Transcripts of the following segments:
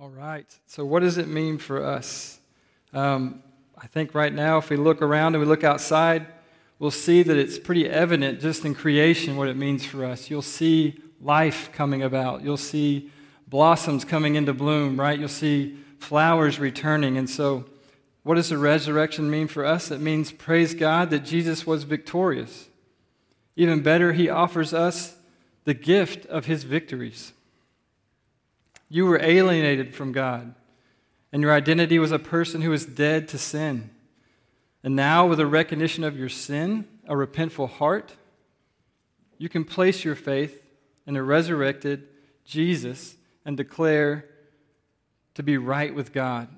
All right. So, what does it mean for us? Um, I think right now, if we look around and we look outside, we'll see that it's pretty evident just in creation what it means for us. You'll see life coming about, you'll see blossoms coming into bloom, right? You'll see flowers returning. And so, what does the resurrection mean for us? It means, praise God, that Jesus was victorious. Even better, he offers us the gift of his victories. You were alienated from God, and your identity was a person who was dead to sin. And now, with a recognition of your sin, a repentful heart, you can place your faith in a resurrected Jesus and declare to be right with God.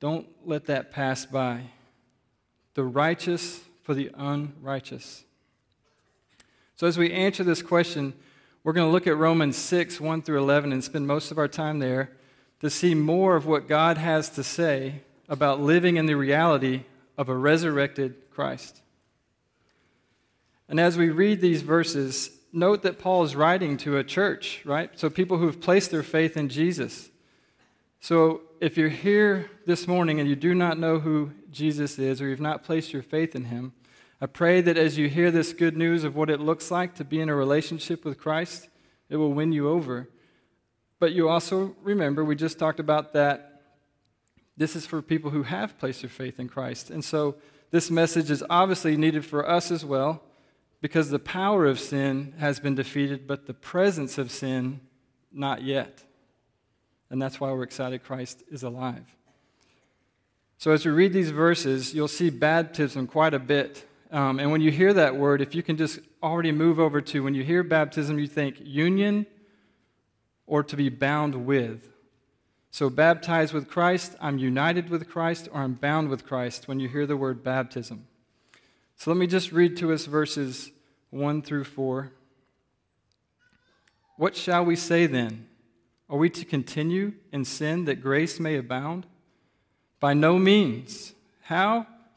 Don't let that pass by. The righteous for the unrighteous. So, as we answer this question, we're going to look at Romans 6, 1 through 11, and spend most of our time there to see more of what God has to say about living in the reality of a resurrected Christ. And as we read these verses, note that Paul is writing to a church, right? So people who have placed their faith in Jesus. So if you're here this morning and you do not know who Jesus is or you've not placed your faith in him, I pray that as you hear this good news of what it looks like to be in a relationship with Christ, it will win you over. But you also remember, we just talked about that this is for people who have placed their faith in Christ. And so this message is obviously needed for us as well because the power of sin has been defeated, but the presence of sin, not yet. And that's why we're excited Christ is alive. So, as we read these verses, you'll see baptism quite a bit. Um, and when you hear that word, if you can just already move over to when you hear baptism, you think union or to be bound with. So, baptized with Christ, I'm united with Christ, or I'm bound with Christ when you hear the word baptism. So, let me just read to us verses 1 through 4. What shall we say then? Are we to continue in sin that grace may abound? By no means. How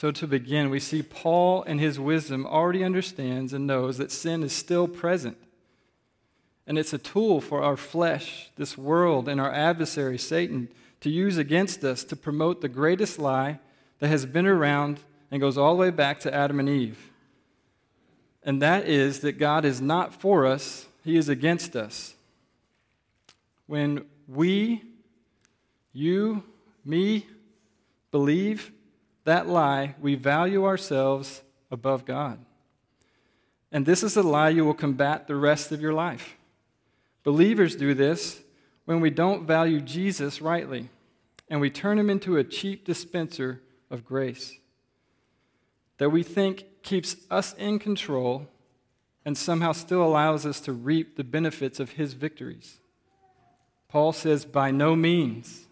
So, to begin, we see Paul in his wisdom already understands and knows that sin is still present. And it's a tool for our flesh, this world, and our adversary, Satan, to use against us to promote the greatest lie that has been around and goes all the way back to Adam and Eve. And that is that God is not for us, He is against us. When we, you, me, believe that lie, we value ourselves above God. And this is a lie you will combat the rest of your life. Believers do this when we don't value Jesus rightly and we turn him into a cheap dispenser of grace that we think keeps us in control and somehow still allows us to reap the benefits of his victories. Paul says, by no means.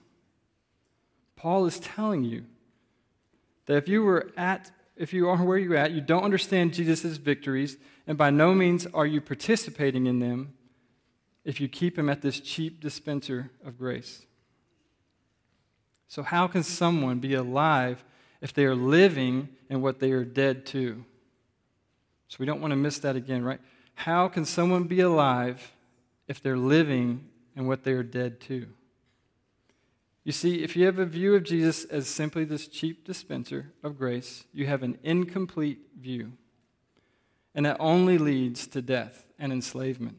Paul is telling you that if you were at if you are where you're at, you don't understand Jesus' victories, and by no means are you participating in them if you keep him at this cheap dispenser of grace. So, how can someone be alive if they are living in what they are dead to? So, we don't want to miss that again, right? How can someone be alive if they're living in what they are dead to? You see, if you have a view of Jesus as simply this cheap dispenser of grace, you have an incomplete view. And that only leads to death and enslavement.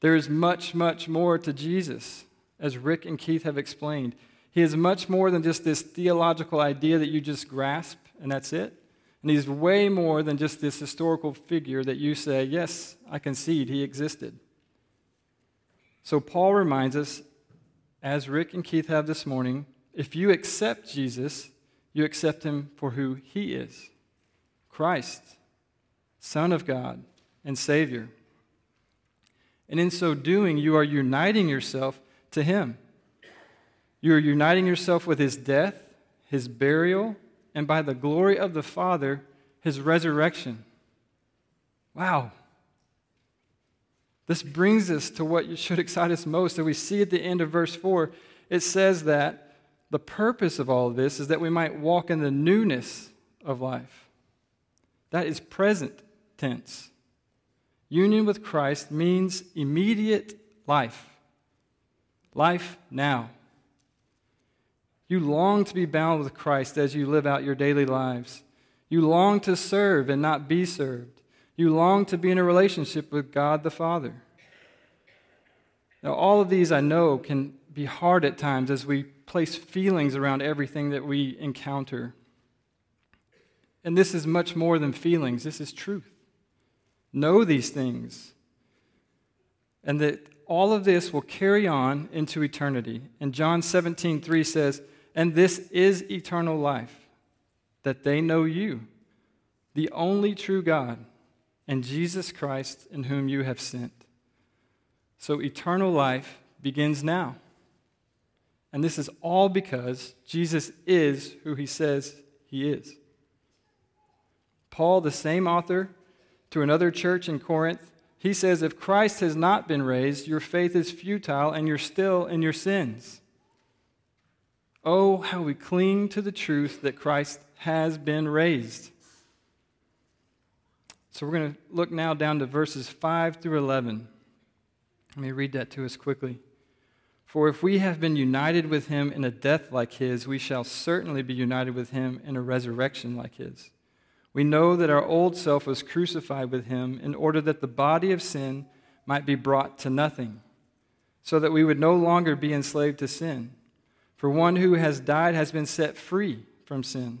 There is much, much more to Jesus, as Rick and Keith have explained. He is much more than just this theological idea that you just grasp and that's it. And he's way more than just this historical figure that you say, yes, I concede he existed. So Paul reminds us as Rick and Keith have this morning, if you accept Jesus, you accept him for who he is Christ, Son of God, and Savior. And in so doing, you are uniting yourself to him. You are uniting yourself with his death, his burial, and by the glory of the Father, his resurrection. Wow. This brings us to what should excite us most. So we see at the end of verse 4, it says that the purpose of all of this is that we might walk in the newness of life. That is present tense. Union with Christ means immediate life, life now. You long to be bound with Christ as you live out your daily lives. You long to serve and not be served. You long to be in a relationship with God the Father. Now, all of these I know can be hard at times as we place feelings around everything that we encounter. And this is much more than feelings, this is truth. Know these things. And that all of this will carry on into eternity. And John 17, 3 says, And this is eternal life, that they know you, the only true God, and Jesus Christ, in whom you have sent. So eternal life begins now. And this is all because Jesus is who he says he is. Paul, the same author to another church in Corinth, he says, If Christ has not been raised, your faith is futile and you're still in your sins. Oh, how we cling to the truth that Christ has been raised. So we're going to look now down to verses 5 through 11. Let me read that to us quickly. For if we have been united with him in a death like his, we shall certainly be united with him in a resurrection like his. We know that our old self was crucified with him in order that the body of sin might be brought to nothing, so that we would no longer be enslaved to sin. For one who has died has been set free from sin.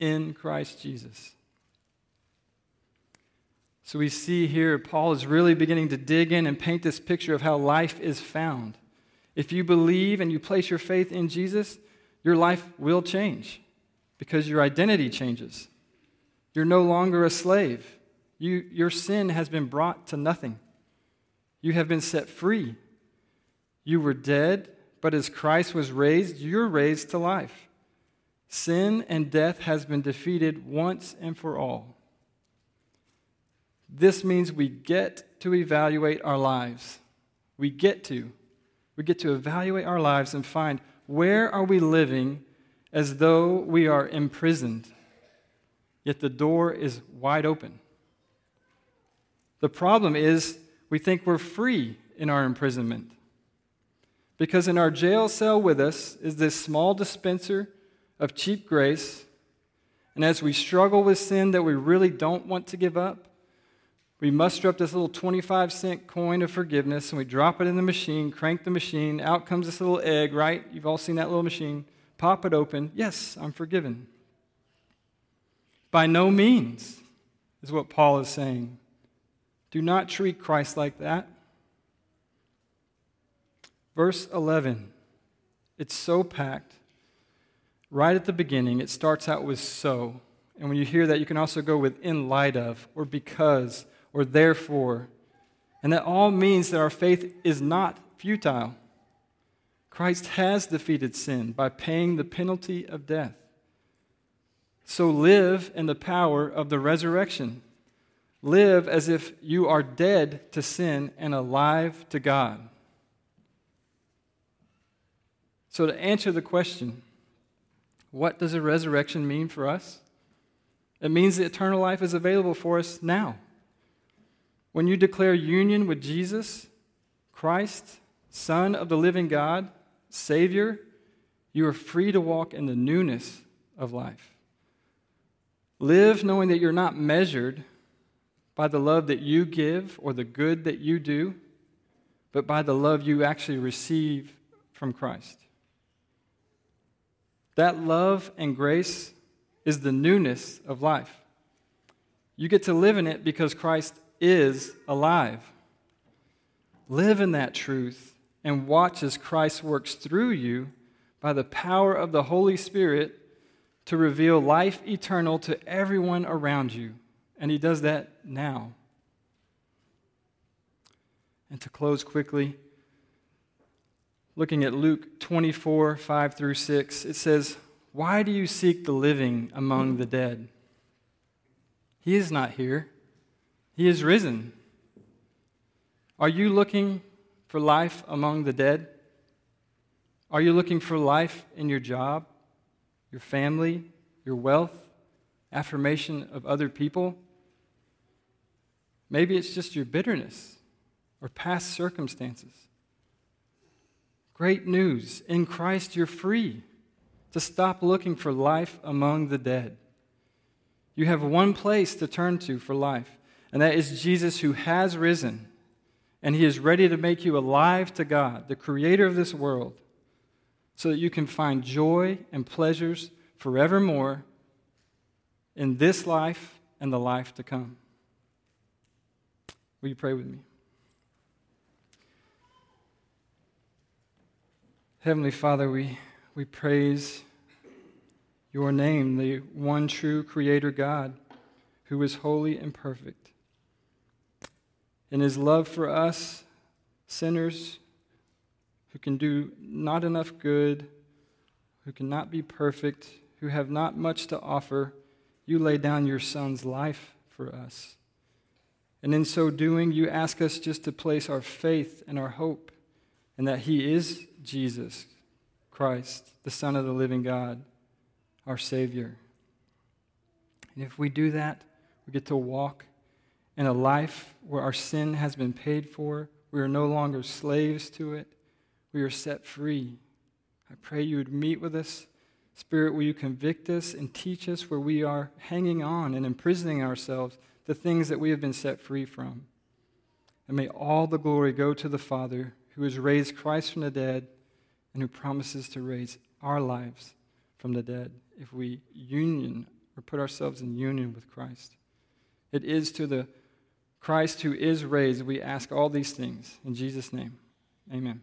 in Christ Jesus. So we see here Paul is really beginning to dig in and paint this picture of how life is found. If you believe and you place your faith in Jesus, your life will change because your identity changes. You're no longer a slave. You, your sin has been brought to nothing. You have been set free. You were dead, but as Christ was raised, you're raised to life. Sin and death has been defeated once and for all. This means we get to evaluate our lives. We get to. We get to evaluate our lives and find where are we living as though we are imprisoned, yet the door is wide open. The problem is we think we're free in our imprisonment. Because in our jail cell with us is this small dispenser of cheap grace. And as we struggle with sin that we really don't want to give up, we muster up this little 25 cent coin of forgiveness and we drop it in the machine, crank the machine, out comes this little egg, right? You've all seen that little machine. Pop it open. Yes, I'm forgiven. By no means, is what Paul is saying. Do not treat Christ like that. Verse 11, it's so packed right at the beginning, it starts out with so. And when you hear that, you can also go with in light of, or because, or therefore. And that all means that our faith is not futile. Christ has defeated sin by paying the penalty of death. So live in the power of the resurrection. Live as if you are dead to sin and alive to God. So, to answer the question, what does a resurrection mean for us? It means that eternal life is available for us now. When you declare union with Jesus, Christ, Son of the living God, Savior, you are free to walk in the newness of life. Live knowing that you're not measured by the love that you give or the good that you do, but by the love you actually receive from Christ. That love and grace is the newness of life. You get to live in it because Christ is alive. Live in that truth and watch as Christ works through you by the power of the Holy Spirit to reveal life eternal to everyone around you. And He does that now. And to close quickly, looking at Luke 24 5 through 6, it says, Why do you seek the living among the dead? He is not here, He is risen. Are you looking for life among the dead? Are you looking for life in your job, your family, your wealth, affirmation of other people? Maybe it's just your bitterness or past circumstances. Great news. In Christ, you're free to stop looking for life among the dead. You have one place to turn to for life, and that is Jesus who has risen, and he is ready to make you alive to God, the creator of this world, so that you can find joy and pleasures forevermore in this life and the life to come. Will you pray with me? Heavenly Father, we, we praise your name, the one true Creator God who is holy and perfect. And his love for us, sinners who can do not enough good, who cannot be perfect, who have not much to offer, you lay down your Son's life for us. And in so doing, you ask us just to place our faith and our hope and that he is Jesus Christ, the Son of the living God, our Savior. And if we do that, we get to walk in a life where our sin has been paid for. We are no longer slaves to it. We are set free. I pray you would meet with us. Spirit, will you convict us and teach us where we are hanging on and imprisoning ourselves the things that we have been set free from? And may all the glory go to the Father who has raised Christ from the dead and who promises to raise our lives from the dead if we union or put ourselves in union with Christ. It is to the Christ who is raised we ask all these things. In Jesus' name, amen.